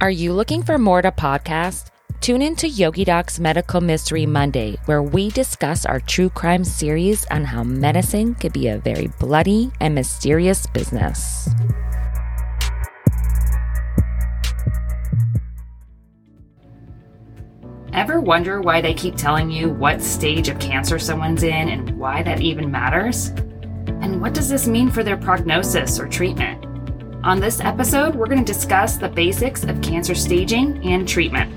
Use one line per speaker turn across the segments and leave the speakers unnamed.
Are you looking for more to podcast? Tune in to Yogi Doc's Medical Mystery Monday, where we discuss our true crime series on how medicine could be a very bloody and mysterious business. Ever wonder why they keep telling you what stage of cancer someone's in and why that even matters? And what does this mean for their prognosis or treatment? On this episode, we're going to discuss the basics of cancer staging and treatment.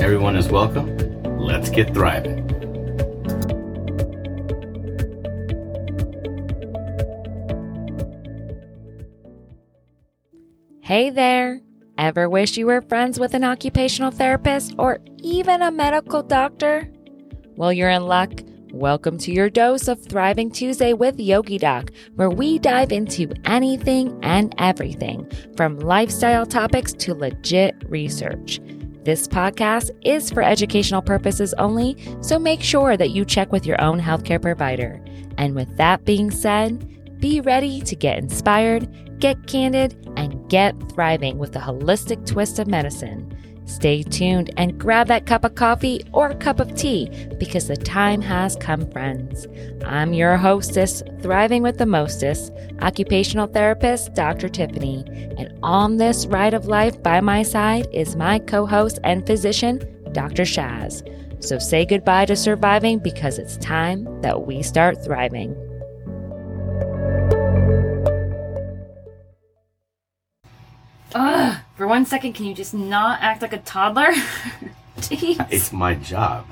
Everyone is welcome. Let's get thriving.
Hey there! Ever wish you were friends with an occupational therapist or even a medical doctor? Well, you're in luck. Welcome to your dose of Thriving Tuesday with Yogi Doc, where we dive into anything and everything from lifestyle topics to legit research. This podcast is for educational purposes only, so make sure that you check with your own healthcare provider. And with that being said, be ready to get inspired, get candid, and get thriving with a holistic twist of medicine. Stay tuned and grab that cup of coffee or cup of tea because the time has come, friends. I'm your hostess, Thriving with the Mostest, occupational therapist, Dr. Tiffany. And on this ride of life by my side is my co host and physician, Dr. Shaz. So say goodbye to surviving because it's time that we start thriving. Ugh, for one second, can you just not act like a toddler? Jeez.
It's my job.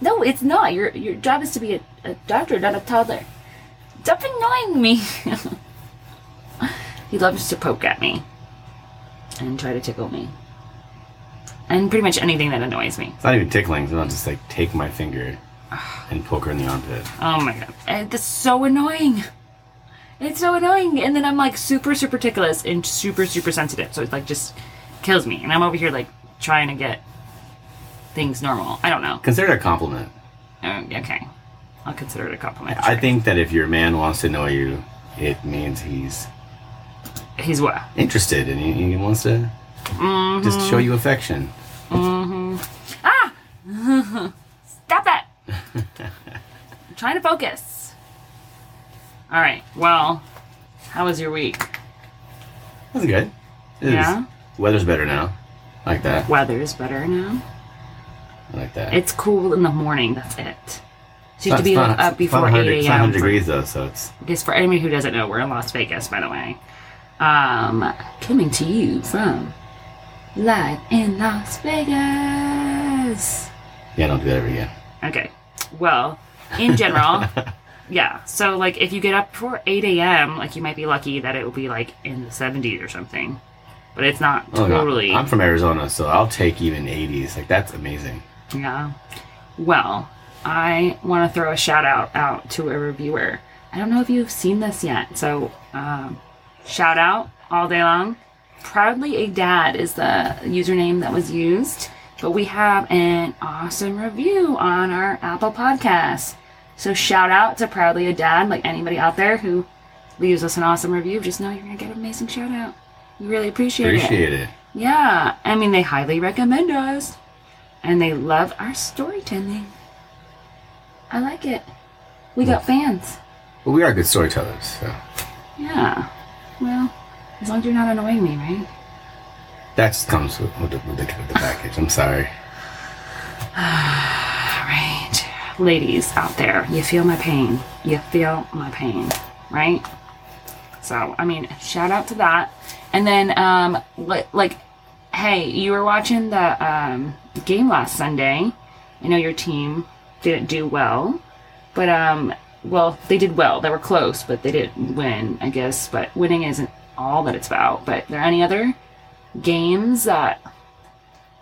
No, it's not. Your your job is to be a, a doctor, not a toddler. Stop annoying me. he loves to poke at me and try to tickle me. And pretty much anything that annoys me.
It's not even tickling. It's not just like take my finger and poke her in the armpit.
Oh my god. And that's so annoying. It's so annoying. And then I'm like super, super ticklish and super, super sensitive. So it's like just kills me. And I'm over here like trying to get things normal. I don't know.
Consider it a compliment.
Uh, okay. I'll consider it a compliment.
I think that if your man wants to know you, it means he's
He's what?
interested and he, he wants to just show you affection.
Ah! Stop that! I'm trying to focus. All right. Well, how was your week?
That's good. It is-
Yeah?
Weather's better now. Like that.
Weather's better now.
I like that.
It's cool in the morning. That's it. So you have to be
not-
up before
100
8
It's 100
a.m. for-
degrees though, so it's
Because for anyone who doesn't know, we're in Las Vegas, by the way. Um, coming to you from live in Las Vegas.
yeah. Don't do that ever again.
Okay. Well, in general, yeah. So, like, if you get up before 8 a.m., like, you might be lucky that it will be, like, in the 70s or something. But it's not
Oh, no.
totally.
I'm from Arizona, so I'll take even 80s. Like that's amazing.
Yeah. Well, I want to throw a shout out out to a reviewer. I don't know if you've seen this yet, so um, shout out all day long. Proudly a dad is the username that was used, but we have an awesome review on our Apple Podcast. So shout out to Proudly a Dad, like anybody out there who leaves us an awesome review. Just know you're gonna get an amazing shout out. We really appreciate, it.
Appreciate it.
Yeah, I mean, they highly recommend us. And they love our storytelling. I like it. We got fans.
Well, we are good storytellers. So
Yeah. Well, as long as you're not annoying me, right?
that comes with, with, the, with, the, with the package. I'm sorry.
All right. Ladies out there, you feel my pain. You feel my pain, right? So, I mean, shout out to that. And then, um, li- like, hey, you were watching the um, game last Sunday. I know your team didn't do well, but um, well, they did well. They were close, but they didn't win, I guess. But winning isn't all that it's about. But are there any other games that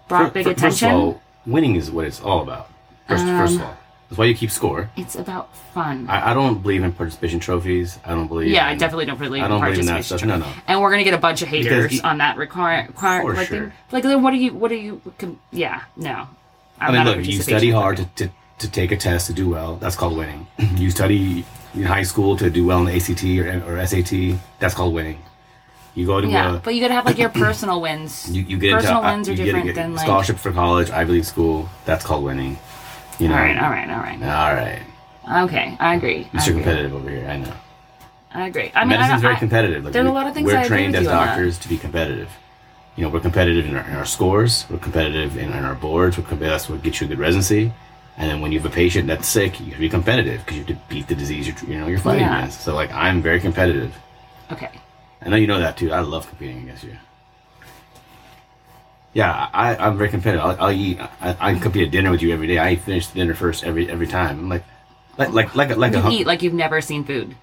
brought
Fir-
big
fir-
attention?
First of all, winning is what it's all about. First, first of all, that's why you keep score.
it's about fun.
I, I don't believe in participation trophies. I don't believe.
yeah, I
in-
definitely don't believe
I
in
don't believe in that
participation
stuff. No, no.
And we're gonna get a bunch of haters
you-
on that require, require
For
like,
sure.
like then what do you what do you com- yeah no. I'm
I mean, look, you study hard to, to, to take a test to do well. That's called winning. you study in high school to do well in the ACT or, or SAT. That's called winning. You go to
Yeah,
a,
but you gotta have like your personal wins.
you, you get
personal
into,
wins are
you get-
different
get
than like.
scholarship for college, Ivy League school. That's called winning. You know.
All right, all right, all right.
All right.
Okay, I agree. I
Mr.
agree.
Competitive over here. I know.
I agree. I mean, I,
Medicine's very
I,
competitive. Like
there's a
we-
lot of things
we're
I
trained as doctors to be competitive. You know, we're competitive in our, in our scores. We're competitive in, in our boards. We're com- that's what gets you a good residency. And then when you have a patient that's sick, you have to be competitive because you have to beat the disease you're you know you're fighting
Yeah.
against. So like I'm very competitive.
Okay.
I know you know that too. I love competing against you. Yeah, I, I'm very competitive. I'll, I'll eat. I, I can compete at dinner with you every day. I finish dinner first every every time. I'm like, like like like a, like
You
a
eat like you've never seen food.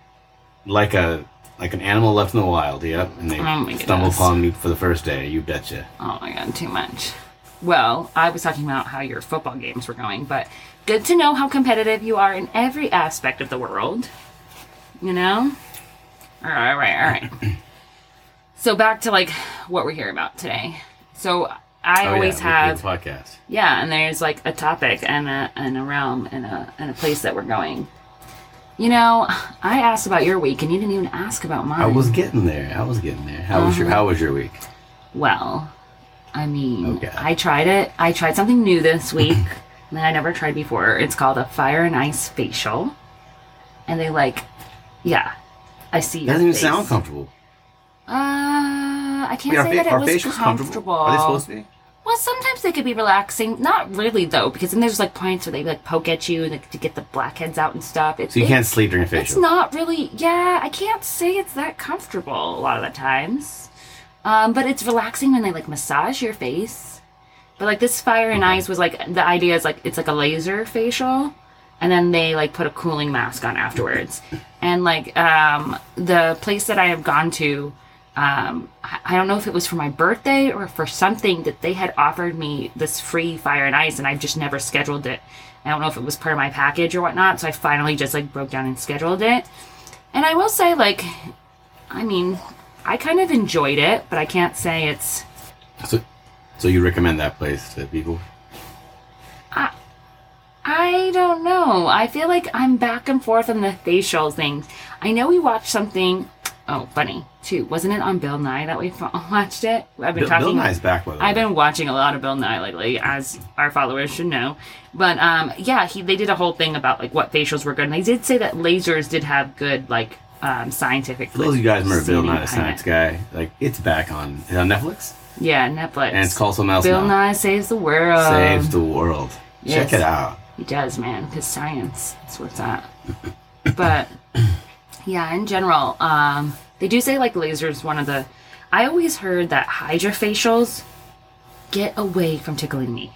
like a like an animal left in the wild. Yep, and they
Oh
stumble upon me for the first day. You betcha.
Oh my god, too much. Well, I was talking about how your football games were going, but good to know how competitive you are in every aspect of the world. You know? All right, all right, all right. so back to like what we're here about today. So I
Oh,
always
yeah,
have
podcast.
yeah, and there's like a topic and a and a realm and a and a place that we're going. You know, I asked about your week and you didn't even ask about mine.
I was getting there. I was getting there. How was your. How was your week?
Well, I mean,
Okay.
I tried it. I tried something new this week that I never tried before. It's called a fire and ice facial. And they like, yeah, I see.
Doesn't even
face.
sound comfortable.
Uh, I can't say
fa-
that it was comfortable.
Are they supposed to be?
Well, sometimes they could be relaxing. Not really though, because then there's like points where they like poke at you like, to get the blackheads out and stuff. It,
So you
it-
can't sleep during a facial.
It's not really. Yeah, I can't say it's that comfortable a lot of the times. Um, but it's relaxing when they like massage your face. But like this fire and ice was like the idea is like it's like a laser facial, and then they like put a cooling mask on afterwards. And like um, the place that I have gone to, um, I don't know if it was for my birthday or for something that they had offered me this free fire and ice, and I've just never scheduled it. I don't know if it was part of my package or whatnot, so I finally just like broke down and scheduled it. And I will say, like, I mean, I kind of enjoyed it, but I can't say it's.
So, so you recommend that place to people?
I, I don't know. I feel like I'm back and forth on the facial things. I know we watched something. Oh, funny too. Wasn't it on Bill Nye that we watched it? I've been
Bill,
talking.
Bill Nye's back the.
I've been watching a lot of Bill Nye lately, as our followers should know. But um, yeah, he they did a whole thing about like what facials were good, and they did say that lasers did have good like um, scientific.
For those of you guys remember Bill Nye the Science
it.
Guy, like it's back on on Netflix,
Yeah, Netflix.
and it's called something else
Bill
now.
Nye saves the world.
Saves the world.
yes.
Check it out.
He does, man, because science. That's where it's at. but yeah, in general, um, they do say like lasers. One of the, I always heard that hydrofacials get away from tickling me.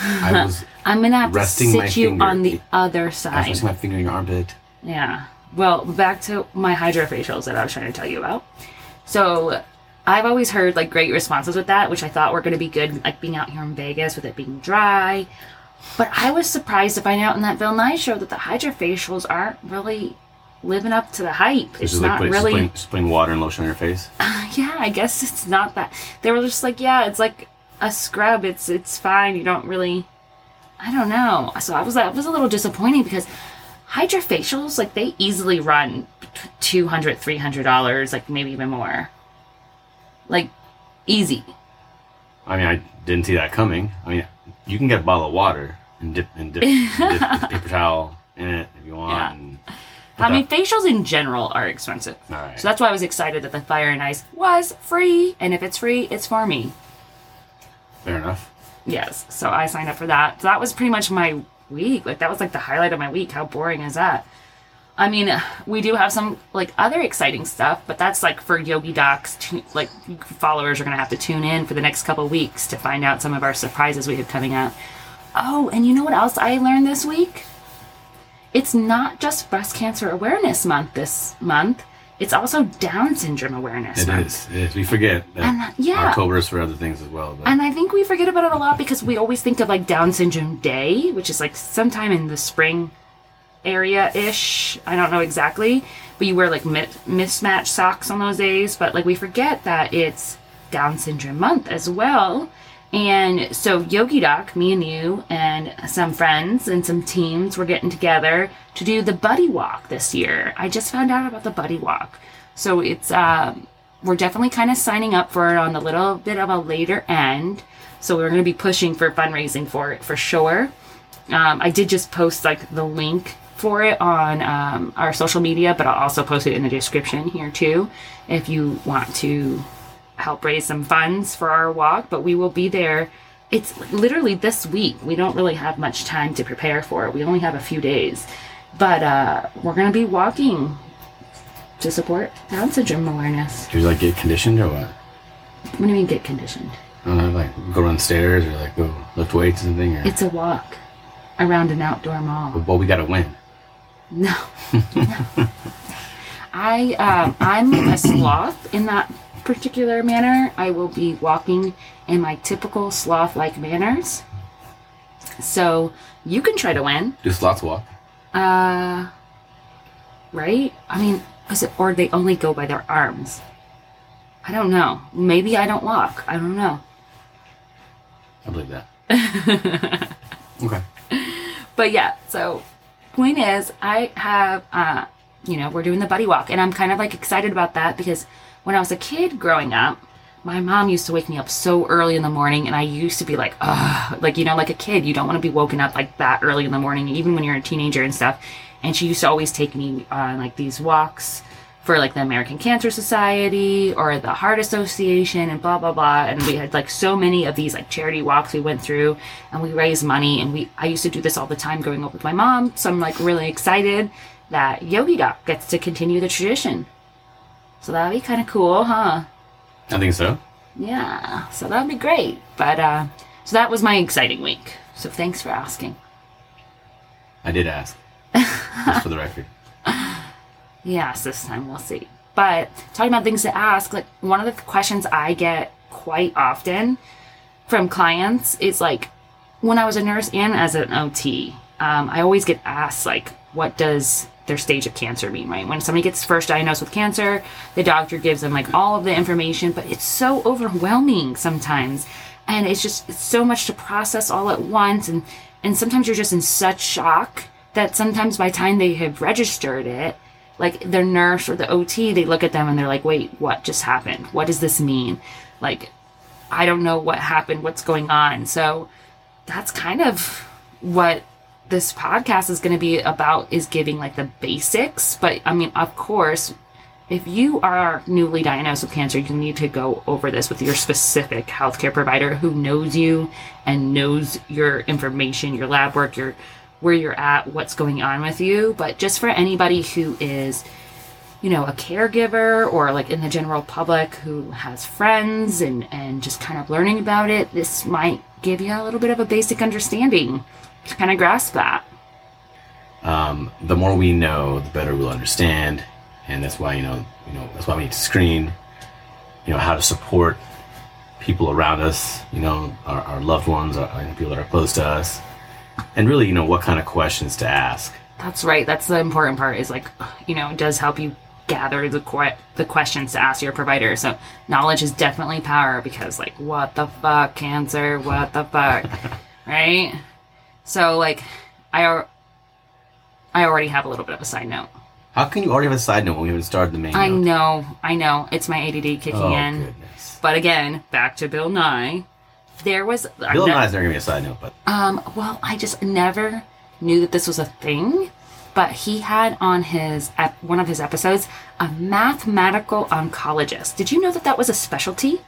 I was
I'm gonna have
Resting
to sit you
finger-
on the other side.
I was resting my finger in your armpit.
Yeah. Well, back to my hydrofacials that I was trying to tell you about. So, I've always heard like great responses with that, which I thought were going to be good, like being out here in Vegas with it being dry. But I was surprised to find out in that Bill Nye show that the hydrofacials aren't really living up to the hype. It's
is
not
like
really.
putting, just putting water and lotion on your face.
Yeah, I guess it's not that. They were just like, yeah, it's like a scrub. It's it's fine. You don't really. I don't know. So I was I was a little disappointing because hydrofacials like they easily run 200 300 dollars like maybe even more like easy
I mean, I didn't see that coming. I mean, you can get a bottle of water and dip and dip, dip the paper towel in it if you want.
Yeah.
And
i mean facials in general are expensive
right.
so that's why i was excited that the fire and ice was free and if it's free it's for me
fair enough.
Yes. So I signed up for that. So that was pretty much my week. Like that was like the highlight of my week. How boring is that? I mean, we do have some like other exciting stuff, but that's like for Yogi Docs. To, like followers are gonna have to tune in for the next couple weeks to find out some of our surprises we have coming out. Oh, and you know what else I learned this week? It's not just breast cancer awareness month this month. It's also Down syndrome awareness
It
month.
is. It is. We forget that
And, uh, yeah.
October is for other things as well. But
And I think we forget about it a lot because we always think of like Down Syndrome Day, which is like sometime in the spring area ish. I don't know exactly. But you wear like mi- mismatched socks on those days. But like we forget that it's Down Syndrome Month as well. And so Yogi Doc, me and you, and some friends and some teams were getting together to do the Buddy Walk this year. I just found out about the Buddy Walk. So it's um, we're definitely kind of signing up for it on a little bit of a later end. So we're going to be pushing for fundraising for it for sure. Um, I did just post like the link for it on um, our social media, but I'll also post it in the description here too if you want to help raise some funds for our walk. But we will be there. It's literally this week. We don't really have much time to prepare for it. We only have a few days. But uh, we're going to be walking to support Down syndrome awareness.
Do you like get conditioned or what?
What do you mean get conditioned?
I don't know, like go run stairs or like go lift weights or something. Or,
It's a walk around an outdoor mall.
well, we gotta win.
No. no. I um, I'm a sloth in that particular manner. I will be walking in my typical sloth-like manners. So you can try to win,
Do slots walk?
uh, right? I mean, is it or they only go by their arms? I don't know. Maybe I don't walk. I don't know.
I believe that. okay.
but yeah, so point is, I have, uh, you know, we're doing the buddy walk, and I'm kind of like excited about that because when I was a kid growing up, my mom used to wake me up so early in the morning, and I used to be like, ugh, like, you know, like a kid, you don't want to be woken up like that early in the morning, even when you're a teenager and stuff. And she used to always take me on like these walks for like the American Cancer Society or the Heart Association and blah blah blah. And we had like so many of these like charity walks we went through, and we raised money. And we I used to do this all the time growing up with my mom. So I'm like really excited that Yogi Doc gets to continue the tradition. So that'd be kind of cool, huh?
I think so.
Yeah. So that'd be great. But uh, so that was my exciting week. So thanks for asking.
I did ask. Just for the record.
Yes, this time we'll see. But talking about things to ask, like one of the questions I get quite often from clients is like, when I was a nurse and as an OT, um, I always get asked like, what does their stage of cancer mean, right? When somebody gets first diagnosed with cancer, the doctor gives them like all of the information, but it's so overwhelming sometimes, and it's just it's so much to process all at once, and and sometimes you're just in such shock that sometimes by the time they have registered it, like their nurse or the OT, they look at them and they're like, wait, what just happened? What does this mean? Like, I don't know what happened, what's going on. So that's kind of what this podcast is going to be about is giving like the basics. But I mean, of course, if you are newly diagnosed with cancer, you need to go over this with your specific healthcare provider who knows you and knows your information, your lab work, your where you're at, what's going on with you. But just for anybody who is, you know, a caregiver or like in the general public who has friends and and just kind of learning about it, this might give you a little bit of a basic understanding to kind of grasp that.
Um, the more we know, the better we'll understand, and that's why you know, you know, that's why we need to screen. You know how to support people around us. You know, our, our loved ones, our, our people that are close to us, and really, you know, what kind of questions to ask.
That's right. That's the important part. Is like, you know, it does help you gather the que- the questions to ask your provider. So knowledge is definitely power because like, what the fuck, cancer? What the fuck, right? So like, I I already have a little bit of a side note.
How can you already have a side note when we haven't started the main
I
note?
know, I know, it's my ADD kicking
Oh
in.
goodness.
But again, back to Bill Nye. There was
Bill
I'm not-
Nye's never gonna be a side note, but
Um, well, I just never knew that this was a thing, but he had on his ep- one of his episodes a mathematical oncologist. Did you know that that was a specialty?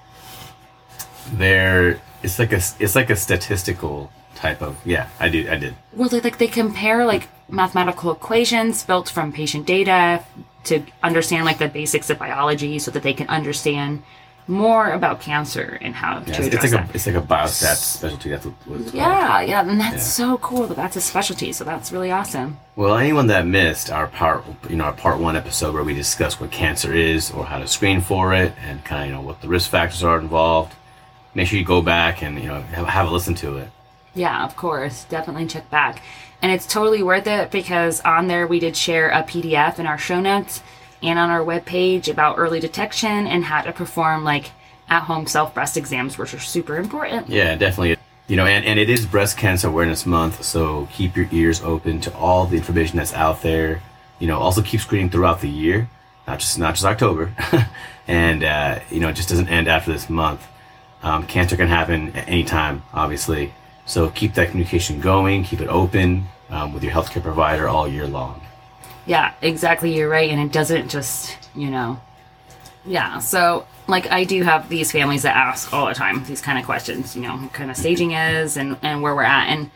there it's like a it's like a statistical type of yeah. I did I did.
Well, they like they compare like mathematical equations built from patient data to understand like the basics of biology, so that they can understand more about cancer and how
Yeah,
to
it's,
address
it's like
that.
a it's like a biostat specialty. That's what, it's called.
yeah, yeah, and that's
Yeah.
so cool that that's a specialty. So that's really awesome.
Well, anyone that missed our part, you know, our part one episode where we discussed what cancer is or how to screen for it and kind of you know what the risk factors are involved, make sure you go back and you know have, have a listen to it.
Yeah, of course. Definitely check back. And it's totally worth it because on there we did share a PDF in our show notes and on our webpage about early detection and how to perform like at home self breast exams, which are super important.
Yeah, definitely. You know, and, and it is Breast Cancer Awareness Month, so keep your ears open to all the information that's out there. You know, also keep screening throughout the year. not just not just October, and uh, you know it just doesn't end after this month. Um, cancer can happen at any time, obviously. So keep that communication going, keep it open um, with your healthcare provider all year long.
Yeah, exactly. You're right. And it doesn't just, you know, yeah. So, like, I do have these families that ask all the time these kind of questions, you know, what kind of staging is and, and where we're at. And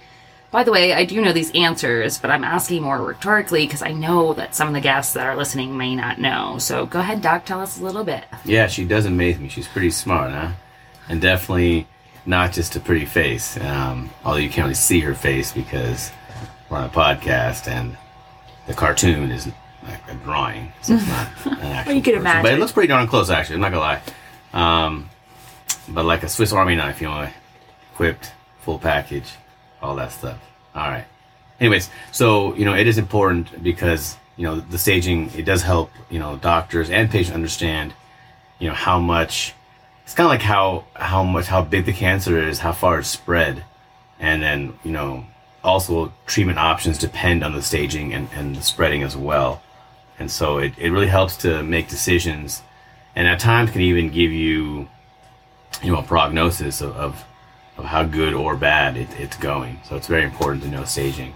by the way, I do know these answers, but I'm asking more rhetorically because I know that some of the guests that are listening may not know. So go ahead, Doc, tell us a little bit.
Yeah, she does amaze me. She's pretty smart, huh? And definitely not just a pretty face. Um, although you can't really see her face because we're on a podcast and the cartoon is like a drawing, so it's not an actual.
you could
person. but it looks pretty darn close, actually. I'm not gonna lie. Um, but like a Swiss Army knife, you know, equipped, full package, all that stuff. All right. Anyways, so you know, it is important because you know the staging it does help you know doctors and patients understand you know how much it's kind of like how how much how big the cancer is, how far it's spread, and then you know also treatment options depend on the staging and, and the spreading as well. And so it, it really helps to make decisions and at times can even give you you know a prognosis of, of, of how good or bad it, it's going. So it's very important to know staging.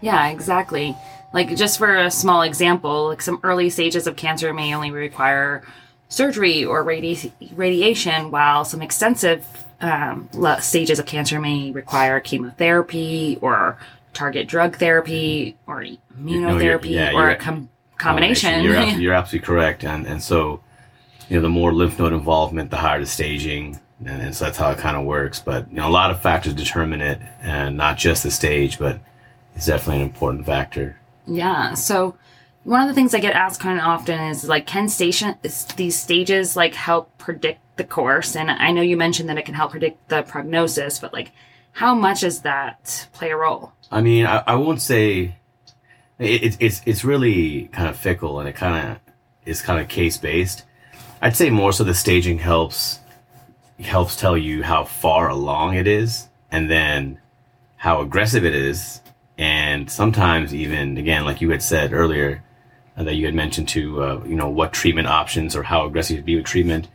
Yeah, exactly. Like, just for a small example, like some early stages of cancer may only require surgery or radi- radiation, while some extensive um, stages of cancer may require chemotherapy or target drug therapy or immunotherapy
yeah,
or a com- combination.
You're, you're absolutely correct. And, and so, you know, the more lymph node involvement, the higher the staging. And, and so that's how it kind of works. But, you know, a lot of factors determine it and not just the stage, but it's definitely an important factor.
Yeah. So one of the things I get asked kind of often is like, can station these stages like help predict the course? And I know you mentioned that it can help predict the prognosis, but like, how much does that play a role?
I mean, I, I won't say it, it's it's really kind of fickle and it kind of is kind of case based. I'd say more so the staging helps helps tell you how far along it is and then how aggressive it is and sometimes even again like you had said earlier that you had mentioned to uh, you know what treatment options or how aggressive you'd be with treatment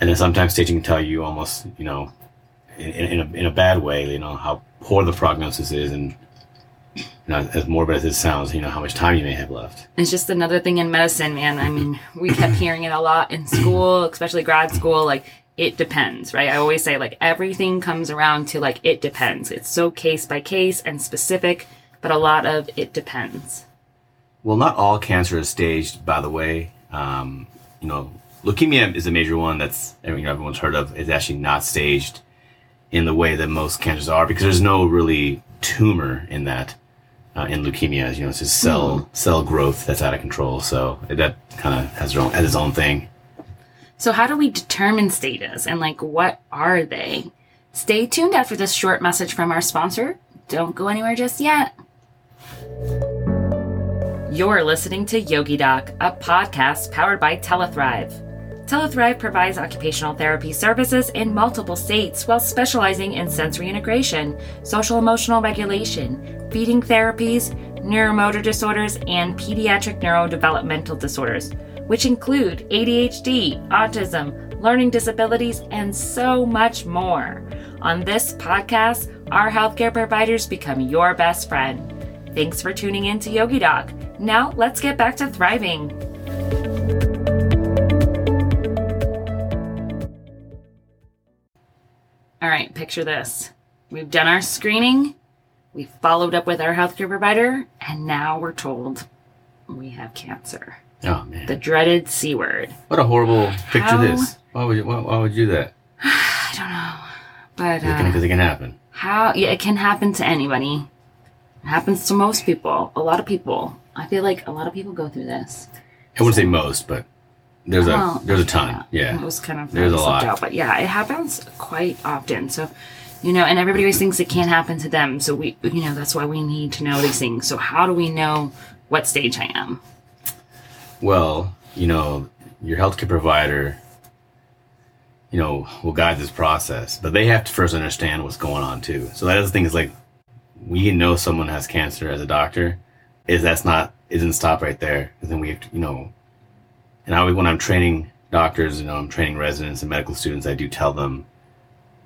and then sometimes staging can tell you almost you know in, in, a, in a bad way you know how poor the prognosis is and you know, as morbid as it sounds, you know, how much time you may have left.
It's just another thing in medicine, man. I mean, we kept hearing it a lot in school, especially grad school. Like, it depends, right? I always say, like, everything comes around to, like, it depends. It's so case by case and specific, but a lot of it depends.
Well, not all cancer is staged, by the way. Um, you know, leukemia is a major one that's you know, everyone's heard of. It's actually not staged in the way that most cancers are because there's no really tumor in that. Uh, in leukemia, you know, it's just cell cell growth that's out of control. So that kind of has, has its own thing.
So, how do we determine status and, like, what are they? Stay tuned after this short message from our sponsor. Don't go anywhere just yet. You're listening to Yogi Doc, a podcast powered by TelaThrive. TelaThrive provides occupational therapy services in multiple states while specializing in sensory integration, social emotional regulation, feeding therapies, neuromotor disorders, and pediatric neurodevelopmental disorders, which include ADHD, autism, learning disabilities, and so much more. On this podcast, our healthcare providers become your best friend. Thanks for tuning in to Yogi Doc. Now, let's get back to thriving. All right, picture this. We've done our screening, we've followed up with our healthcare provider, and now we're told we have cancer.
Oh man,
The dreaded C word.
what a horrible picture
How-
this. Why would you? Why, why would you do that?
I don't know. But
Because
uh,
it can happen.
how, yeah, it can happen to anybody. Happens to most people, a lot of people. I feel like a lot of people go through this.
I wouldn't say most, but there's a there's a ton.
It
Yeah.
was kind of
There's a lot.
out, but yeah, it happens quite often. So, you know, and everybody always thinks it can't happen to them. So we, you know, that's why we need to know these things. So how do we know what stage I am?
Well, you know, your healthcare provider, you know, will guide this process, but they have to first understand what's going on too. So that other thing is like, we know someone has cancer as a doctor, is that's not isn't stop right there, because then we have to, you know, and I when I'm training doctors, you know, I'm training residents and medical students, I do tell them,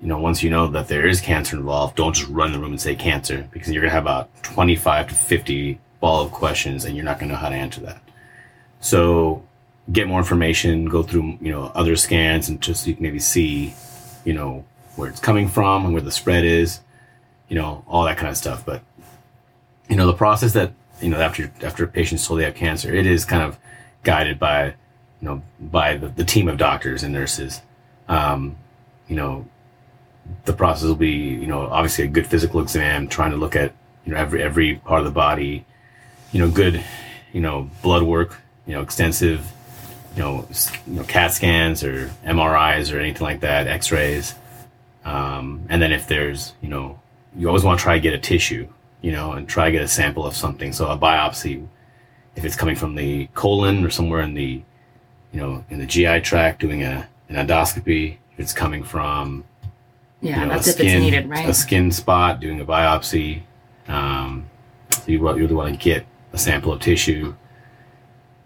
you know, once you know that there is cancer involved, don't just run the room and say cancer because you're gonna have about 25 to 50 ball of questions and you're not gonna know how to answer that. So get more information, go through, you know, other scans and just so you can maybe see, you know, where it's coming from and where the spread is, you know, all that kind of stuff. But you know, the process that you know after after patients told they have cancer, it is kind of guided by you know by the, the team of doctors and nurses. Um, you know, the process will be you know obviously a good physical exam, trying to look at you know every every part of the body, you know, good you know blood work, you know, extensive you know, you know, CAT scans or MRIs or anything like that, X-rays. Um, and then if there's, you know, you always want to try to get a tissue, you know, and try to get a sample of something. So a biopsy, if it's coming from the colon or somewhere in the, you know, in the GI tract, doing a an endoscopy. If it's coming from,
Yeah,
you know,
that's
a
if
skin,
it's needed, right?
a skin spot, doing a biopsy. Um, so you you really want to get a sample of tissue,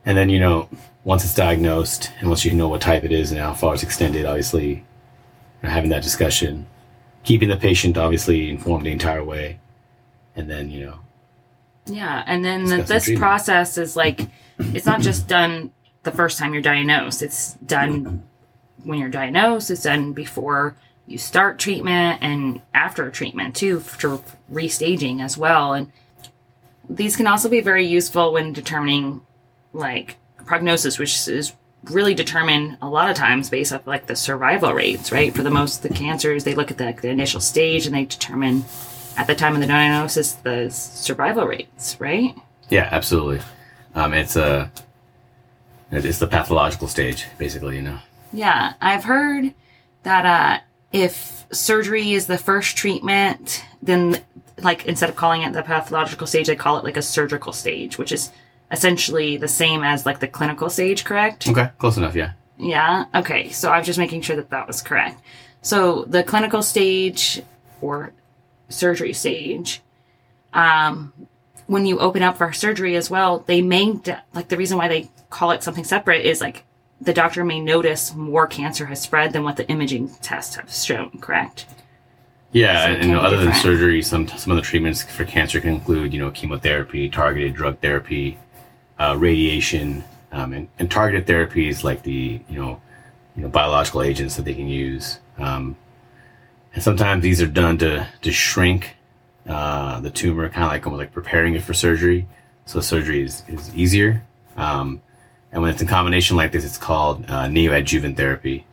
and then you know once it's diagnosed and once you know what type it is and how far it's extended, obviously, having that discussion, keeping the patient obviously informed the entire way, and then you know
Yeah, and then
the
this
treatment.
process is like it's not just done the first time you're diagnosed. It's done when you're diagnosed. It's done before you start treatment and after treatment too for restaging as well. And these can also be very useful when determining like prognosis, which is really determine a lot of times based off like the survival rates, right? For the most the cancers, they look at the, the initial stage and they determine at the time of the diagnosis the survival rates, right?
yeah, absolutely. Um, it's a it's the pathological stage, basically. You know.
Yeah, I've heard that uh, if surgery is the first treatment, then like instead of calling it the pathological stage, they call it like a surgical stage, which is essentially the same as like the clinical stage, correct?
Okay, close enough. Yeah.
Yeah. Okay. So I was just making sure that that was correct. So the clinical stage or surgery stage, um, when you open up for surgery as well, they may like the reason why they call it something separate is like the doctor may notice more cancer has spread than what the imaging tests have shown. Correct.
Yeah,
So
and
can
you know, other than surgery, some some of the treatments for cancer can include, you know, chemotherapy, targeted drug therapy, uh, radiation, um, and, and targeted therapies like the, you know, you know, biological agents that they can use. Um, and sometimes these are done to to shrink uh, the tumor, kind of like almost like preparing it for surgery. So surgery is, is easier. Um, and when it's in combination like this, it's called uh, neoadjuvant therapy,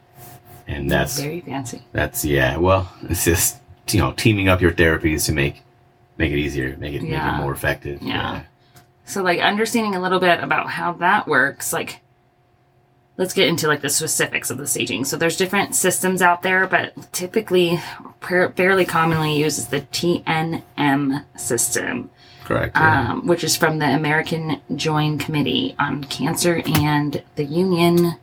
and that's
very fancy.
that's yeah. Well, it's just you know teaming up your therapies to make make it easier, make it make it more effective.
Yeah. So like understanding a little bit about how that works, like let's get into like the specifics of the staging. So there's different systems out there, but typically fairly commonly used is the TNM system,
correct. yeah.
um, which is from the American Joint Committee on Cancer and the Union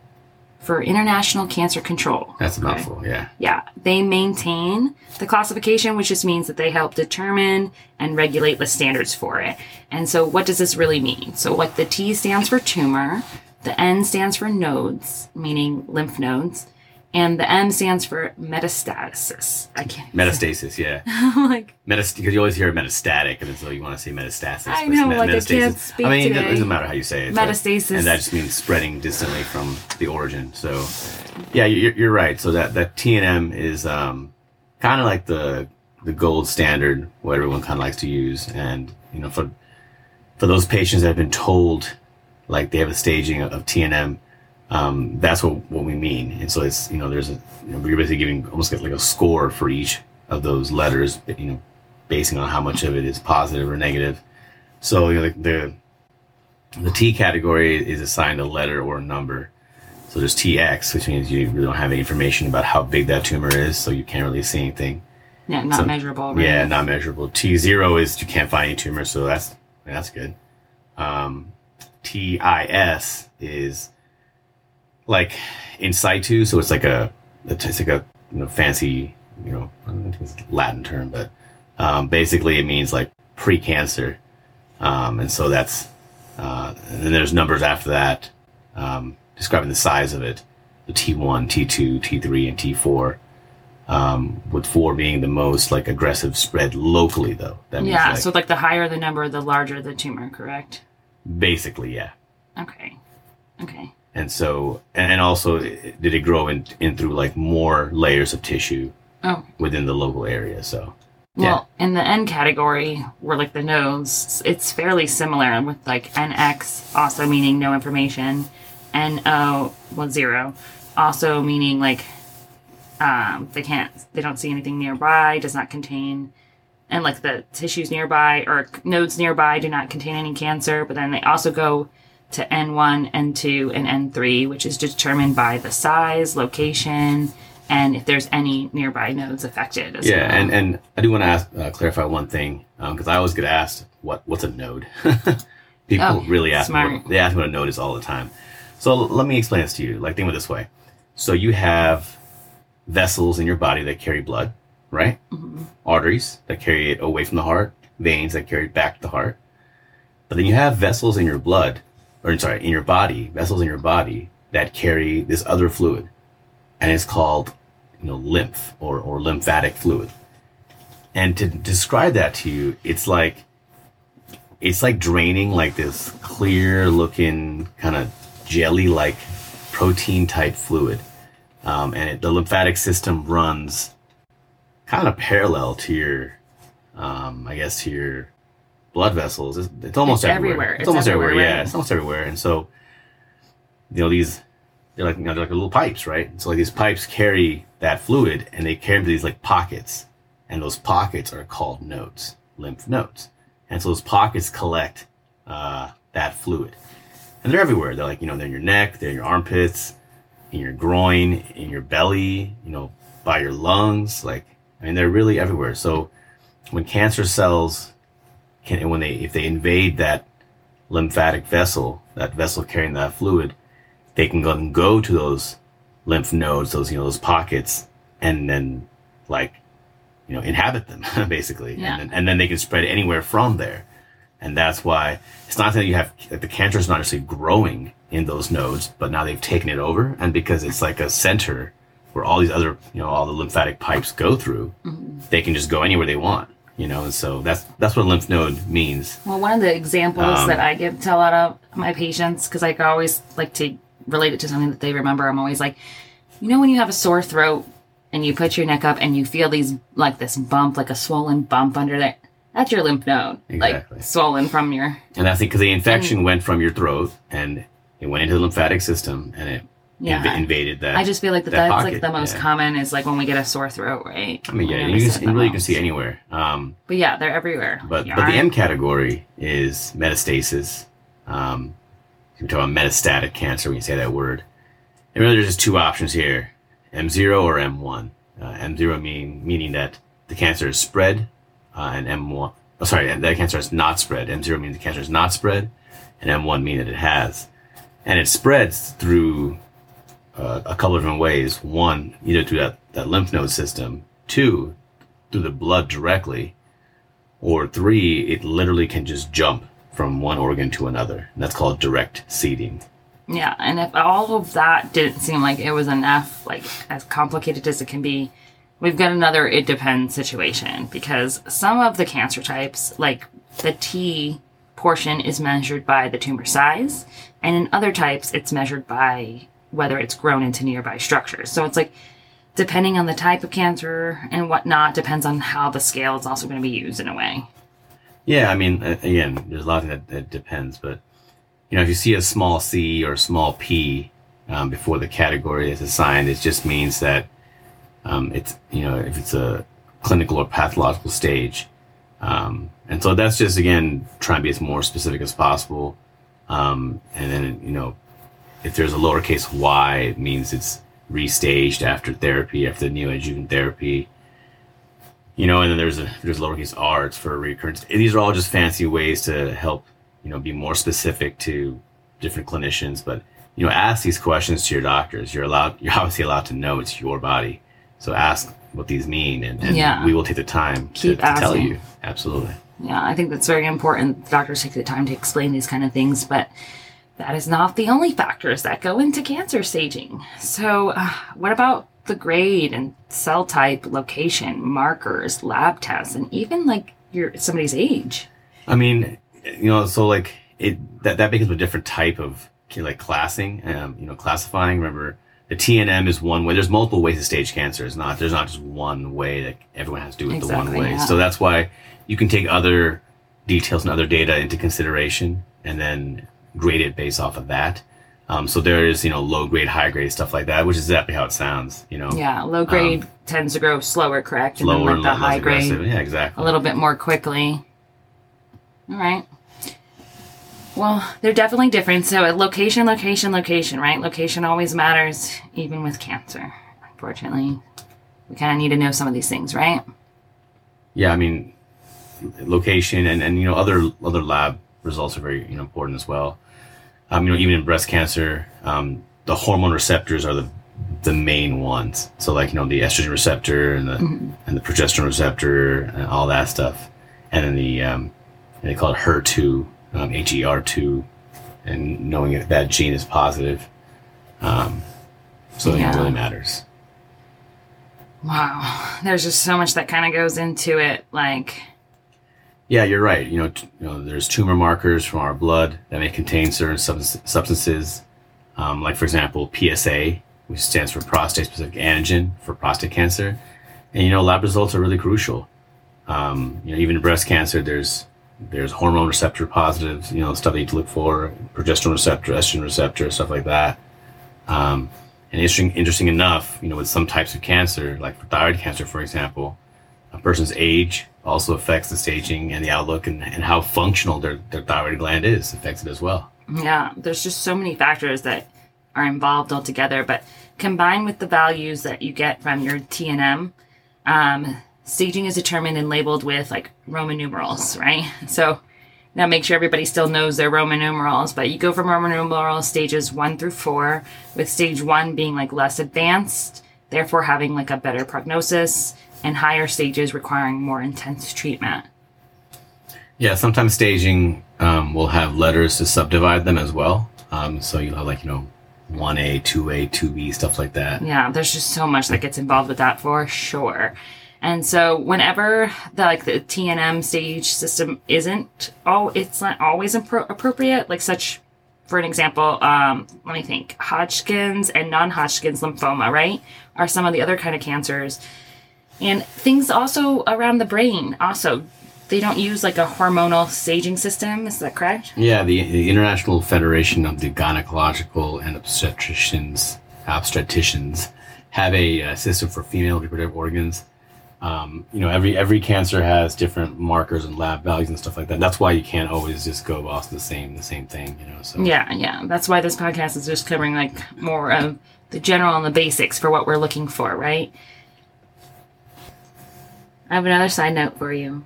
for International Cancer Control.
That's a
Okay.
mouthful. Yeah.
Yeah, they maintain the classification, which just means that they help determine and regulate the standards for it. And so, what does this really mean? So, like the T stands for tumor, the N stands for nodes, meaning lymph nodes, and the M stands for metastasis. I can't.
Metastasis. Yeah.
I'm like,
Metast because you always hear metastatic, and so you want to say metastasis.
I know,
met-
like, I can't speak
I mean, it doesn't matter how you say it. but-
Metastasis.
and that just means spreading distantly from the origin. So, yeah, you're, you're right. So that that TNM is um, kind of like the the gold standard, what everyone kind of likes to use, and you know, for for those patients that have been told like they have a staging of, of TNM, um, that's what what we mean. And so it's you know, there's a you know, we're basically giving almost like a score for each of those letters, you know, basing on how much of it is positive or negative. So you know, the, the the T category is assigned a letter or a number. So there's TX, which means you really don't have any information about how big that tumor is, so you can't really see anything.
yeah, not
So-
measurable. Right?
Yeah, not measurable. T0 is you can't find any tumor, so that's that's good. Um, TIS is like in situ, so it's like a it's like a you know fancy you know I don't think it's a Latin term, but um, basically it means like pre-cancer, um, and so that's uh, and then there's numbers after that um, describing the size of it, the T1, T2, T3, and T4. Um, with four being the most like aggressive spread locally, though. That means
Yeah,
like,
so like the higher the number, the larger the tumor, correct?
basically, yeah.
Okay. Okay.
And so, and also, did it grow in, in through like more layers of tissue
Oh,
within the local area? So,
well, in the N category, where like the nodes, it's fairly similar with like NX also meaning no information, NO well zero, also meaning like um they can't they don't see anything nearby, does not contain and like the tissues nearby or nodes nearby do not contain any cancer, but then they also go to N1, N2, and N3, which is determined by the size, location, and if there's any nearby nodes affected as
yeah,
well.
and and I do want to ask, uh, clarify one thing because I always get asked what what's a node. People
Oh,
really ask me.
smart.
What, they ask me what a node is all the time. So let me explain this to you. Like think of it this way. So you have vessels in your body that carry blood, right?
Mm-hmm.
Arteries that carry it away from the heart, veins that carry it back to the heart. But then you have vessels in your blood, or sorry, in your body, vessels in your body that carry this other fluid, and it's called, you know, lymph or or lymphatic fluid. And to describe that to you, it's like it's like draining like this clear looking kind of jelly like protein type fluid. Um, and it, the lymphatic system runs kind of parallel to your, um, I guess, to your blood vessels. It's, it's almost
It's
everywhere.
everywhere.
It's,
It's
almost everywhere.
everywhere,
Yeah, it's almost everywhere. And so, you know, these they're like you know, they're like little pipes, right? So like these pipes carry that fluid, and they carry these like pockets, and those pockets are called nodes, lymph nodes, and so those pockets collect uh, that fluid, and they're everywhere. They're like you know they're in your neck, they're in your armpits, in your groin, in your belly, you know, by your lungs. Like I mean, they're really everywhere. So when cancer cells can when they if they invade that lymphatic vessel, that vessel carrying that fluid, they can go and go to those lymph nodes, those you know those pockets, and then like you know inhabit them basically,
Yeah.
and then, and then they can spread anywhere from there, and that's why it's not that you have that the cancer is not necessarily growing in those nodes, but now they've taken it over, and because it's like a center where all these other you know all the lymphatic pipes go through, mm-hmm. they can just go anywhere they want, you know, and so that's that's what lymph node means.
Well, one of the examples
Um,
that I give to a lot of my patients, because I always like to relate it to something that they remember, I'm always like, you know, when you have a sore throat and you put your neck up and you feel these, like this bump, like a swollen bump under there, that's your lymph node.
Exactly.
Like swollen from your.
And that's because the infection went from your throat and it went into the lymphatic system and it
Yeah.
inv- invaded that.
I just feel like that
that
that's
pocket,
like the most
yeah.
common is like when we get a sore throat, right?
I mean, yeah, you,
we
can,
in
really can see anywhere. Um,
But yeah, they're everywhere.
but but the M category is metastasis. Um, you talk about metastatic cancer when you say that word. And really, there's just two options here: M0 or M1. Uh, M0 mean meaning that the cancer is spread, uh, and M1. Oh, sorry, that cancer is not spread. M0 means the cancer is not spread, and M1 means that it has, and it spreads through uh, a couple of different ways. One, either through that, that lymph node system. Two, through the blood directly. Or three, it literally can just jump from one organ to another. And that's called direct seeding.
Yeah, and if all of that didn't seem like it was enough, like as complicated as it can be, we've got another it depends situation because some of the cancer types, like the T portion, is measured by the tumor size, and in other types, it's measured by whether it's grown into nearby structures. So it's like depending on the type of cancer and whatnot, depends on how the scale is also going to be used in a way.
Yeah, I mean, again, there's a lot that, that depends, but you know, if you see a small c or a small p um, before the category is assigned, it just means that um, it's you know if it's a clinical or pathological stage, um, and so that's just again trying to be as more specific as possible, um, and then you know if there's a lowercase y, it means it's restaged after therapy, after the neoadjuvant therapy you know, and then there's a there's lowercase r, it's for recurrence. These are all just fancy ways to help, you know, be more specific to different clinicians. But you know, ask these questions to your doctors. You're allowed, you're obviously allowed to know it's your body. So ask what these mean, and, and
Yeah.
we will take the time to, to tell you. Absolutely.
Yeah, I think that's very important. Doctors take the time to explain these kind of things, but that is not the only factors that go into cancer staging. So, uh, what about the grade and cell type, location, markers, lab tests, and even like your somebody's age?
I mean, you know, so like it that that becomes a different type of like classing, um, you know, classifying. Remember, the TNM is one way. There's multiple ways to stage cancer. It's not there's not just one way that everyone has to do it the one way.
yeah.
So that's why you can take other details and other data into consideration and then grade it based off of that. Um, so there is, you know, low grade, high grade, stuff like that, which is exactly how it sounds, you know.
Yeah, low grade tends to grow slower, correct? And
Um, Lower
then like the high
aggressive.
grade
Yeah, exactly.
a little bit more quickly. All right. Well, they're definitely different. So, uh, location, location, location, right? Location always matters, even with cancer. Unfortunately, we kind of need to know some of these things, right?
Yeah, I mean, location and, and you know other other lab results are very you know important as well. Um, you know, even in breast cancer, um, the hormone receptors are the the main ones. So like you know the estrogen receptor and the and the progesterone receptor and all that stuff, and then the um, they call it HER2, um, HER2, and knowing if that gene is positive. Um, so
Yeah.
it really matters.
Wow. There's just so much that kind of goes into it. Like,
Yeah, you're right. You know, t- you know, there's tumor markers from our blood that may contain certain subs- substances, um, like for example PSA, which stands for prostate-specific antigen for prostate cancer, and you know, lab results are really crucial. Um, you know, even in breast cancer, there's there's hormone receptor positives, you know, stuff that you need to look for, progesterone receptor, estrogen receptor, stuff like that. Um, and interesting, interesting enough, you know, with some types of cancer, like for thyroid cancer, for example, a person's age also affects the staging and the outlook and, and how functional their, their thyroid gland is affects it as well.
yeah, there's just so many factors that are involved altogether. But combined with the values that you get from your TNM, um, staging is determined and labeled with like Roman numerals, right? So now make sure everybody still knows their Roman numerals, but you go from Roman numerals stages one through four, with stage one being like less advanced, therefore having like a better prognosis, and higher stages requiring more intense treatment.
Yeah, sometimes staging um, will have letters to subdivide them as well. Um, so you'll have like, you know, 1A, 2A, 2B, stuff like that.
Yeah, there's just so much that gets involved with that for sure. And so whenever the like the TNM stage system isn't all it's not always appro- appropriate like such for an example um let me think Hodgkin's and non-Hodgkin's lymphoma right are some of the other kind of cancers and things also around the brain also they don't use like a hormonal staging system is that correct
Yeah, the, the International Federation of the Gynecological and Obstetricians, obstetricians have a, uh system for female reproductive organs. Um, you know, every every cancer has different markers and lab values and stuff like that. That's why you can't always just go off the same the same thing. You know, so
Yeah, yeah. That's why this podcast is just covering like more of the general and the basics for what we're looking for, right? I have another side note for you.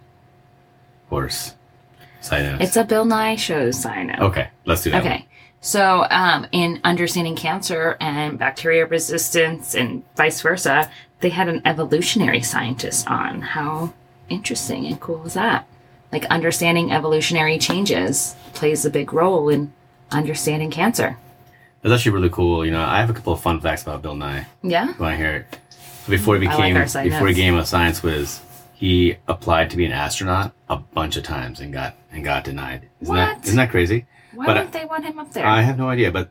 of course. Side notes.
It's a Bill Nye show side note.
okay, let's do that.
Okay. So, um, in understanding cancer and bacteria resistance and vice versa, they had an evolutionary scientist on. How interesting and cool is that? Like, understanding evolutionary changes plays a big role in understanding cancer.
That's actually really cool. You know, I have a couple of fun facts about Bill Nye.
Yeah?
You want to hear it? So before he
like
became
side
before he became a science whiz, he applied to be an astronaut a bunch of times and got and got denied. Isn't
What?
that isn't that crazy?
Why
But
didn't they want him up there?
I have no idea. But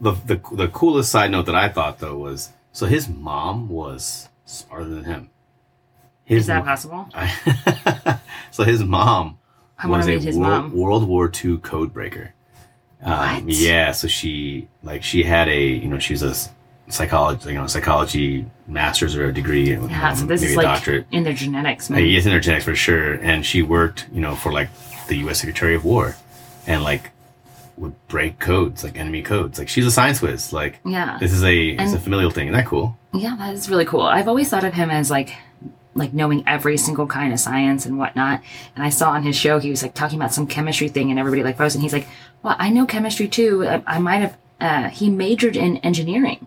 the, the the coolest side note that I thought though was so his mom was smarter than him. His
Is that possible?
I, so his mom
I
was a
his
World,
mom.
World War II code breaker. Um,
What?
yeah, so she like she had a you know she's a s- psychology you know psychology master's or a degree
Yeah,
um,
so this
maybe
is
a
like
doctorate.
in their genetics,
Uh,
man.
yes, genetics for sure. And she worked you know for like the U.S. Secretary of War, and like would break codes like enemy codes. Like she's a science whiz. Like
Yeah.
this is a it's a familial thing. Isn't that cool?
Yeah, that is really cool. I've always thought of him as like like knowing every single kind of science and whatnot. And I saw on his show he was like talking about some chemistry thing and everybody like froze and he's like, Well, I know chemistry too. I, I might have uh he majored in engineering.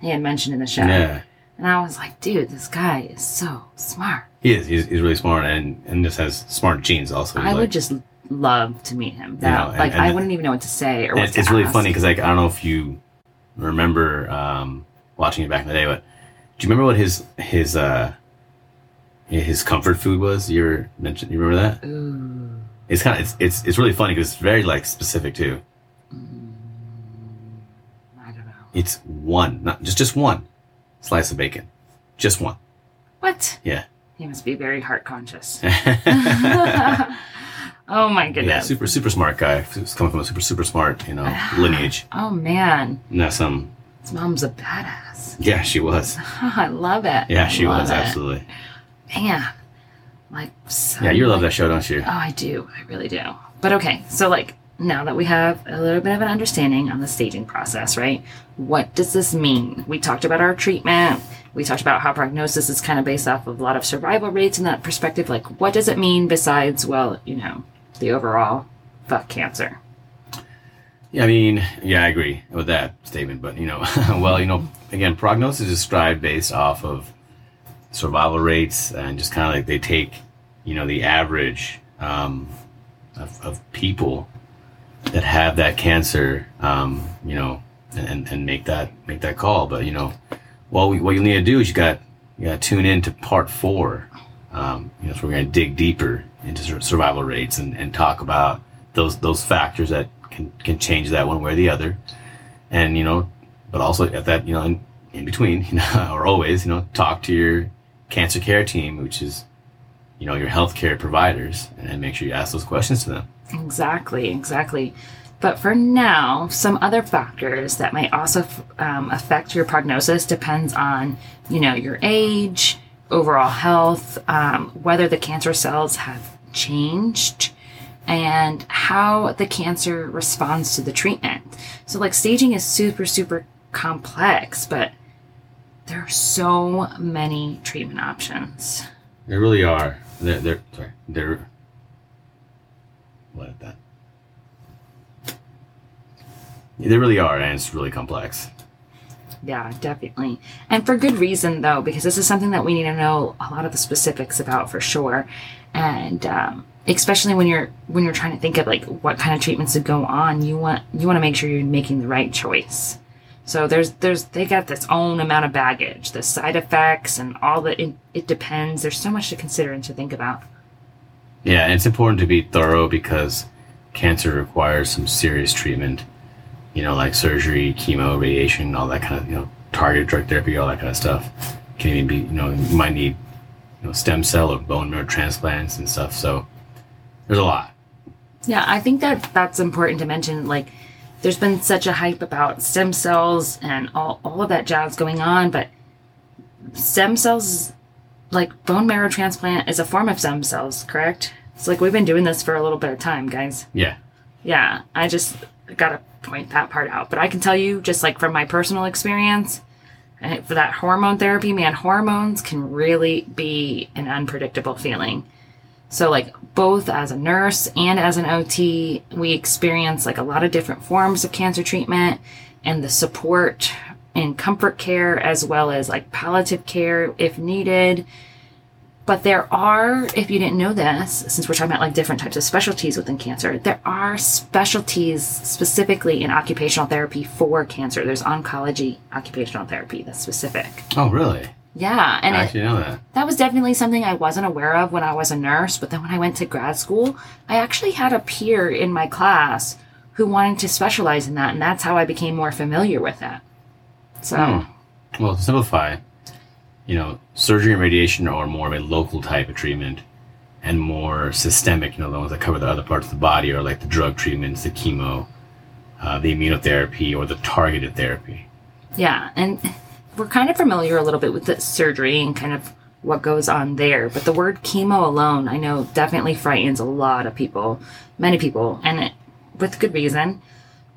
He had mentioned in the show.
Yeah.
And I was like, dude, this guy is so smart.
He is. He's, he's really smart and, and just has smart genes also.
I
like,
would just love to meet him. That,
know, and-
like
and
I wouldn't even know what to say or what
it's, it's really funny because like I don't know if you remember um, watching it back in the day, but do you remember what his his uh his comfort food was? You ever mentioned? You remember that?
Ooh.
It's kind of it's it's it's really funny because it's very like specific too.
Know.
It's one, not just just one slice of bacon, just one.
What?
Yeah,
He must be very heart conscious. Oh my goodness.
Yeah, super super smart guy. He's coming from a super super smart you know lineage.
Oh man.
That's um
His mom's a badass.
yeah she was
I love it.
yeah
I
she was
it.
absolutely
Man. Like so
yeah you love that show don't you?
Oh, I do. I really do. But okay, so like now that we have a little bit of an understanding on the staging process, right? What does this mean? We talked about our treatment. We talked about how prognosis is kind of based off of a lot of survival rates in that perspective. Like, what does it mean besides, well, you know, the overall fuck cancer?
Yeah, I mean, yeah, I agree with that statement. But you know, well, you know, again, prognosis is strived based off of survival rates and just kind of like they take, you know, the average um, of, of people that have that cancer, um, you know, and, and make that make that call. But you know, well, we, what you need to do is you got you got to tune in to part four. Um, you know, so we're going to dig deeper into survival rates and, and talk about those those factors that can can change that one way or the other, and you know, but also at that you know in, in between, you know, or always, you know, talk to your cancer care team, which is you know your healthcare providers, and make sure you ask those questions to them.
Exactly, exactly. But for now, some other factors that might also um, affect your prognosis depends on, you know, your age, overall health, um, whether the cancer cells have changed, and how the cancer responds to the treatment. So, like, staging is super, super complex, but there are so many treatment options.
There really are. They're, they're sorry. They're that. They really are, and it's really complex.
Yeah, definitely. And for good reason, though, because this is something that we need to know a lot of the specifics about for sure. And um, especially when you're when you're trying to think of like what kind of treatments to go on, you want you want to make sure you're making the right choice. So there's there's they got this own amount of baggage, the side effects and all that. It, it depends. There's so much to consider and to think about.
Yeah, it's important to be thorough because cancer requires some serious treatment. You know, like surgery, chemo, radiation, all that kind of you know targeted drug therapy, all that kind of stuff. Can even be you know you might need you know stem cell or bone marrow transplants and stuff. So there's a lot.
Yeah, I think that that's important to mention. Like, there's been such a hype about stem cells and all, all of that jazz going on, but stem cells, like bone marrow transplant, is a form of stem cells, correct? It's like we've been doing this for a little bit of time, guys.
Yeah.
Yeah, I just gotta point that part out. But I can tell you, just like from my personal experience, for that hormone therapy, man, hormones can really be an unpredictable feeling. So, like, both as a nurse and as an OT, we experience like a lot of different forms of cancer treatment and the support and comfort care, as well as like palliative care if needed. But there are, if you didn't know this, since we're talking about like different types of specialties within cancer, there are specialties specifically in occupational therapy for cancer. There's oncology occupational therapy that's specific.
Oh, really?
Yeah, and
I
it,
actually know that.
that was definitely something I wasn't aware of when I was a nurse. But then when I went to grad school, I actually had a peer in my class who wanted to specialize in that, and that's how I became more familiar with it. So.
Well, to simplify, you know, surgery and radiation are more of a local type of treatment and more systemic, you know, the ones that cover the other parts of the body are like the drug treatments, the chemo, uh, the immunotherapy, or the targeted therapy.
yeah, and we're kind of familiar a little bit with the surgery and kind of what goes on there. But the word chemo alone, I know, definitely frightens a lot of people, many people, and it, with good reason.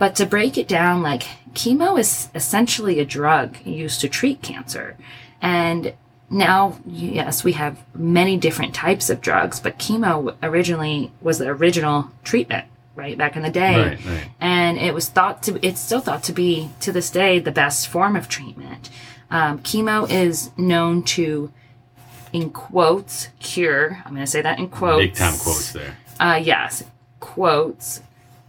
But to break it down, like chemo is essentially a drug used to treat cancer. And now, yes, we have many different types of drugs, but chemo originally was the original treatment, right? Back in the day.
Right, right.
And it was thought to, it's still thought to be, to this day, the best form of treatment. Um, chemo is known to, in quotes, cure. I'm going to say that in quotes.
Big time quotes there.
Uh, yes, quotes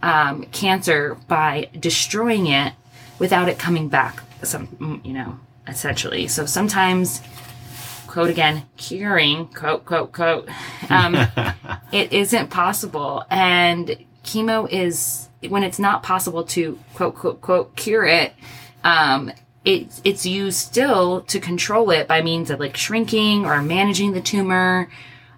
um, cancer by destroying it without it coming back. Some mm, you know essentially. So sometimes quote again curing quote quote quote um, it isn't possible and chemo is when it's not possible to quote quote quote cure it um, it, it's used still to control it by means of like shrinking or managing the tumor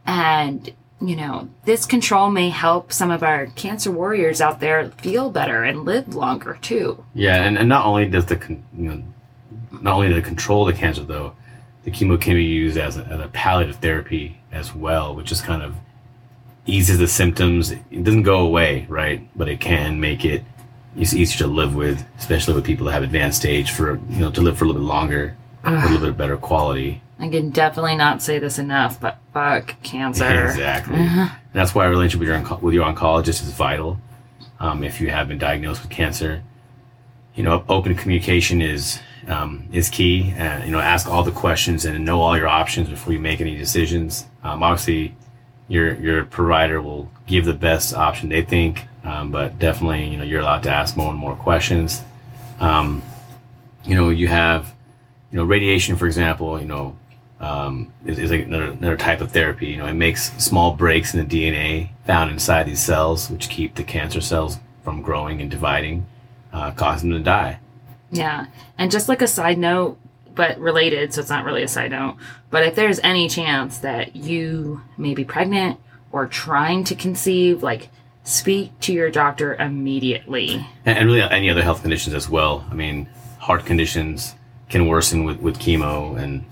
and you know this control may help some of our cancer warriors out there feel better and live longer too
Yeah, and, and not only does the con- you know, not only to control the cancer though, the chemo can be used as a, as a palliative therapy as well, which just kind of eases the symptoms. It doesn't go away, right? But it can make it it's easier to live with, especially with people that have advanced stage for you know to live for a little bit longer, a little bit better quality.
I can definitely not say this enough but fuck cancer
Exactly. That's why a relationship with your onco- with your oncologist is vital. Um, if you have been diagnosed with cancer, you know, open communication is um, is key. Uh, you know, ask all the questions and know all your options before you make any decisions. Um, obviously, your your provider will give the best option they think, um, but definitely, you know, you're allowed to ask more and more questions. Um, you know, you have, you know, radiation, for example. You know, um, is, is like another, another type of therapy. You know, it makes small breaks in the DNA found inside these cells, which keep the cancer cells from growing and dividing, uh, causing them to die.
Yeah. And just like a side note, but related, so it's not really a side note, but if there's any chance that you may be pregnant or trying to conceive, like speak to your doctor immediately.
And, and really any other health conditions as well. I mean, heart conditions can worsen with, with chemo and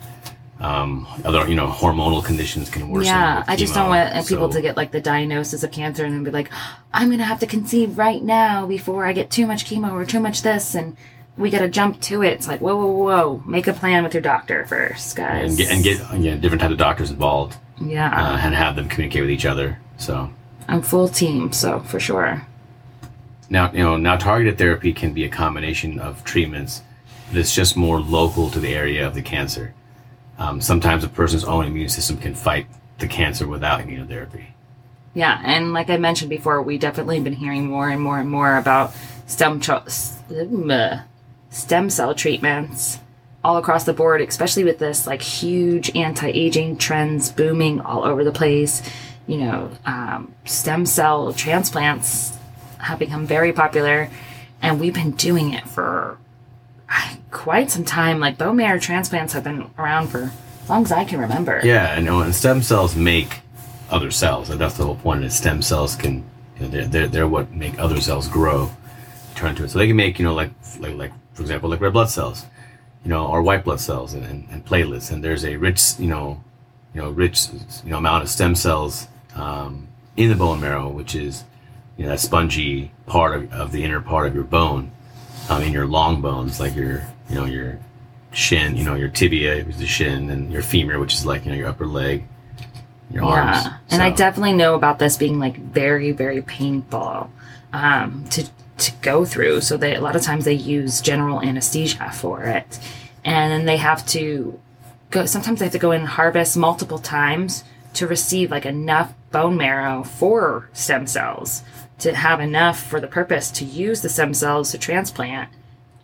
um, other, you know, hormonal conditions can worsen.
yeah, I just don't want people
So-
to get like the diagnosis of cancer and then be like, I'm gonna have to conceive right now before I get too much chemo or too much this, and we gotta jump to it. It's like, whoa, whoa, whoa, make a plan with your doctor first, guys.
and get, and get yeah, different types of doctors involved
yeah,
uh, and have them communicate with each other. So
I'm full team, so for sure.
now, you know, now targeted therapy can be a combination of treatments that's just more local to the area of the cancer. Um, sometimes a person's own immune system can fight the cancer without immunotherapy.
Yeah, and like I mentioned before, we definitely been hearing more and more and more about stem stem, cell treatments all across the board, especially with this like huge anti-aging trends booming all over the place. You know, um, stem cell transplants have become very popular, and we've been doing it for quite some time. Like bone marrow transplants have been around for as long as I can remember.
Yeah, and, and stem cells make other cells. And that's the whole point. Is stem cells can you know, they're, they're they're what make other cells grow, turn into it. So they can make you know like like like for example like red blood cells, you know, or white blood cells and, and, and platelets. And there's a rich you know you know rich you know amount of stem cells um, in the bone marrow, which is you know that spongy part of, of the inner part of your bone, um, in your long bones like your you know your shin, you know, your tibia, which is the shin, and your femur, which is like, you know, your upper leg, your arms.
and I definitely know about this being like very, very painful um, to to go through. So they a lot of times they use general anesthesia for it, and then they have to go. Sometimes they have to go in and harvest multiple times to receive like enough bone marrow for stem cells to have enough for the purpose to use the stem cells to transplant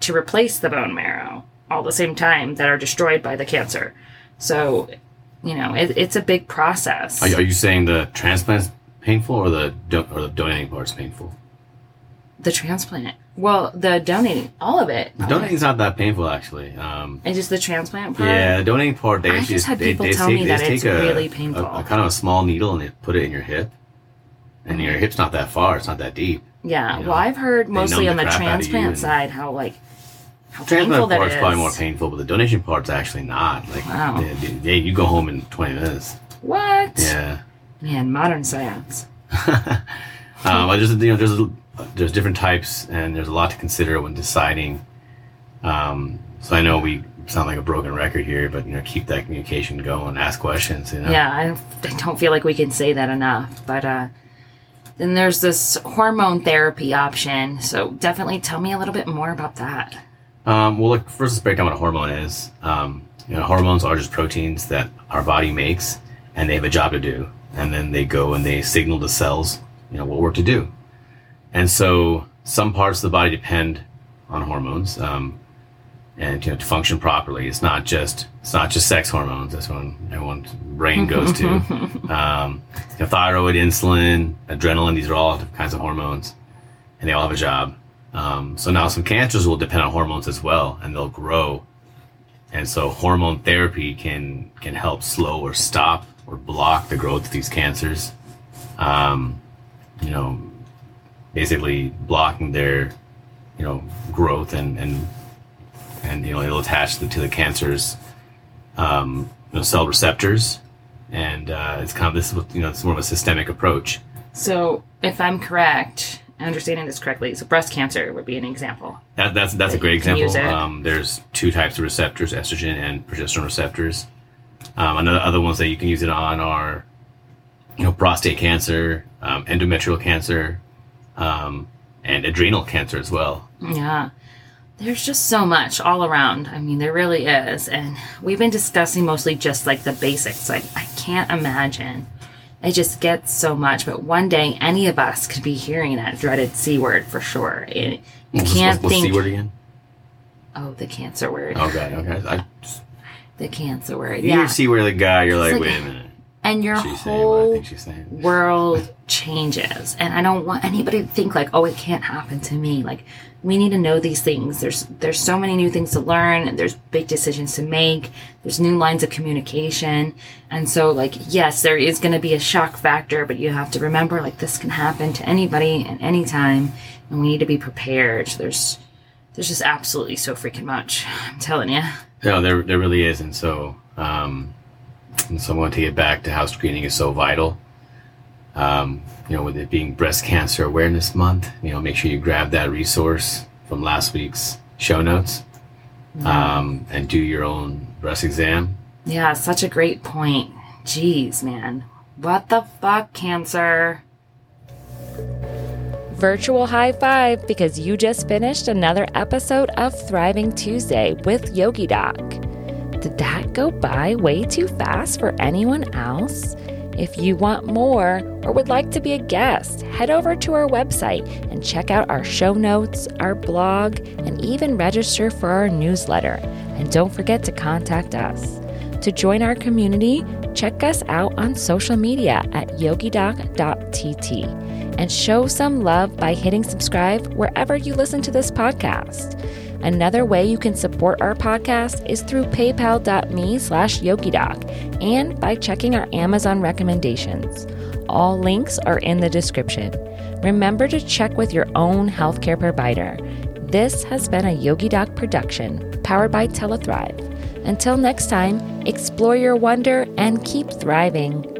to replace the bone marrow all the same time that are destroyed by the cancer. So, you know, it, it's a big process.
Are, you- are you saying the transplant's painful or the do- or the donating part's painful?
the transplant. Well, the donating, all of it.
The donating's not that painful actually. Um,
And just the transplant part.
yeah, the donating part they
I
actually
just had
they,
people
they
tell
take,
me that it's
a,
really
a-
painful.
A, kind of a small needle and they put it in your hip, and your hip's not that far. It's not that deep.
Yeah.
You know,
well, I've heard mostly on
the
the
crap out of you
transplant side how like how painful
Transplant
that
part's
is.
probably more painful, but the donation part's actually not. Like,
Wow.
yeah, yeah, you go home in twenty minutes.
What?
Yeah.
Man, modern science.
Um, but there's you know there's there's different types and there's a lot to consider when deciding. Um, so I know we sound like a broken record here, but you know keep that communication going, ask questions. You know.
Yeah, I, I don't feel like we can say that enough. But uh, then there's this hormone therapy option. So definitely tell me a little bit more about that.
Um, well, look, first let's break down what a hormone is. Um, you know, hormones are just proteins that our body makes, and they have a job to do. And then they go and they signal the cells you know what work to do. And so some parts of the body depend on hormones. Um, and you know to function properly. It's not just it's not just sex hormones. That's when everyone's brain goes to. um, you know, thyroid, insulin, adrenaline. These are all kinds of hormones, and they all have a job. Um, so now some cancers will depend on hormones as well, and they'll grow. And so hormone therapy can can help slow or stop or block the growth of these cancers. Um, you know, basically blocking their you know growth and and and you know it'll attach to the, to the cancer's um, you know, cell receptors, and uh, it's kind of this you know it's more of a systemic approach.
So, if I'm correct, understanding this correctly, so breast cancer would be an example.
That, that's that's a great
you can use
example. Um, there's two types of receptors: estrogen and progesterone receptors. Um, another other ones that you can use it on are, you know, prostate cancer, um, endometrial cancer, um, and adrenal cancer as well.
Yeah. There's just so much all around. I mean, there really is. And we've been discussing mostly just like the basics. Like, I can't imagine. I just get so much. But one day, any of us could be hearing that dreaded C word for sure. It, you
What's-
can't
what's, what's
think.
the word again?
Oh, the cancer word.
Oh, okay, okay. I,
The cancer word.
you
Yeah.
see where the guy, you're like,
like-
wait a minute.
And your
She's saying what I
whole
think she's saying.
world changes. And i don't want anybody to think like oh it can't happen to me. Like we need to know these things. There's there's so many new things to learn. There's big decisions to make. There's new lines of communication. And so like yes there is going to be a shock factor but you have to remember like this can happen to anybody at any time and we need to be prepared. There's there's just absolutely so freaking much. I'm telling you
No, there there really is, and so um, and so I want to take it back to how screening is so vital. Um, you know, with it being Breast Cancer Awareness Month, you know, make sure you grab that resource from last week's show notes, um, and do your own breast exam.
Yeah, such a great point. Jeez, man. What the fuck, cancer?
Virtual high five because you just finished another episode of Thriving Tuesday with Yogi Doc. Did that go by way too fast for anyone else? If you want more or would like to be a guest, head over to our website and check out our show notes, our blog, and even register for our newsletter. And don't forget to contact us. To join our community, check us out on social media at yogidoc.tt and show some love by hitting subscribe wherever you listen to this podcast. Another way you can support our podcast is through paypal.me slash yogidoc and by checking our Amazon recommendations. All links are in the description. Remember to check with your own healthcare provider. This has been a Yogi Doc production powered by TelaThrive. Until next time, explore your wonder and keep thriving.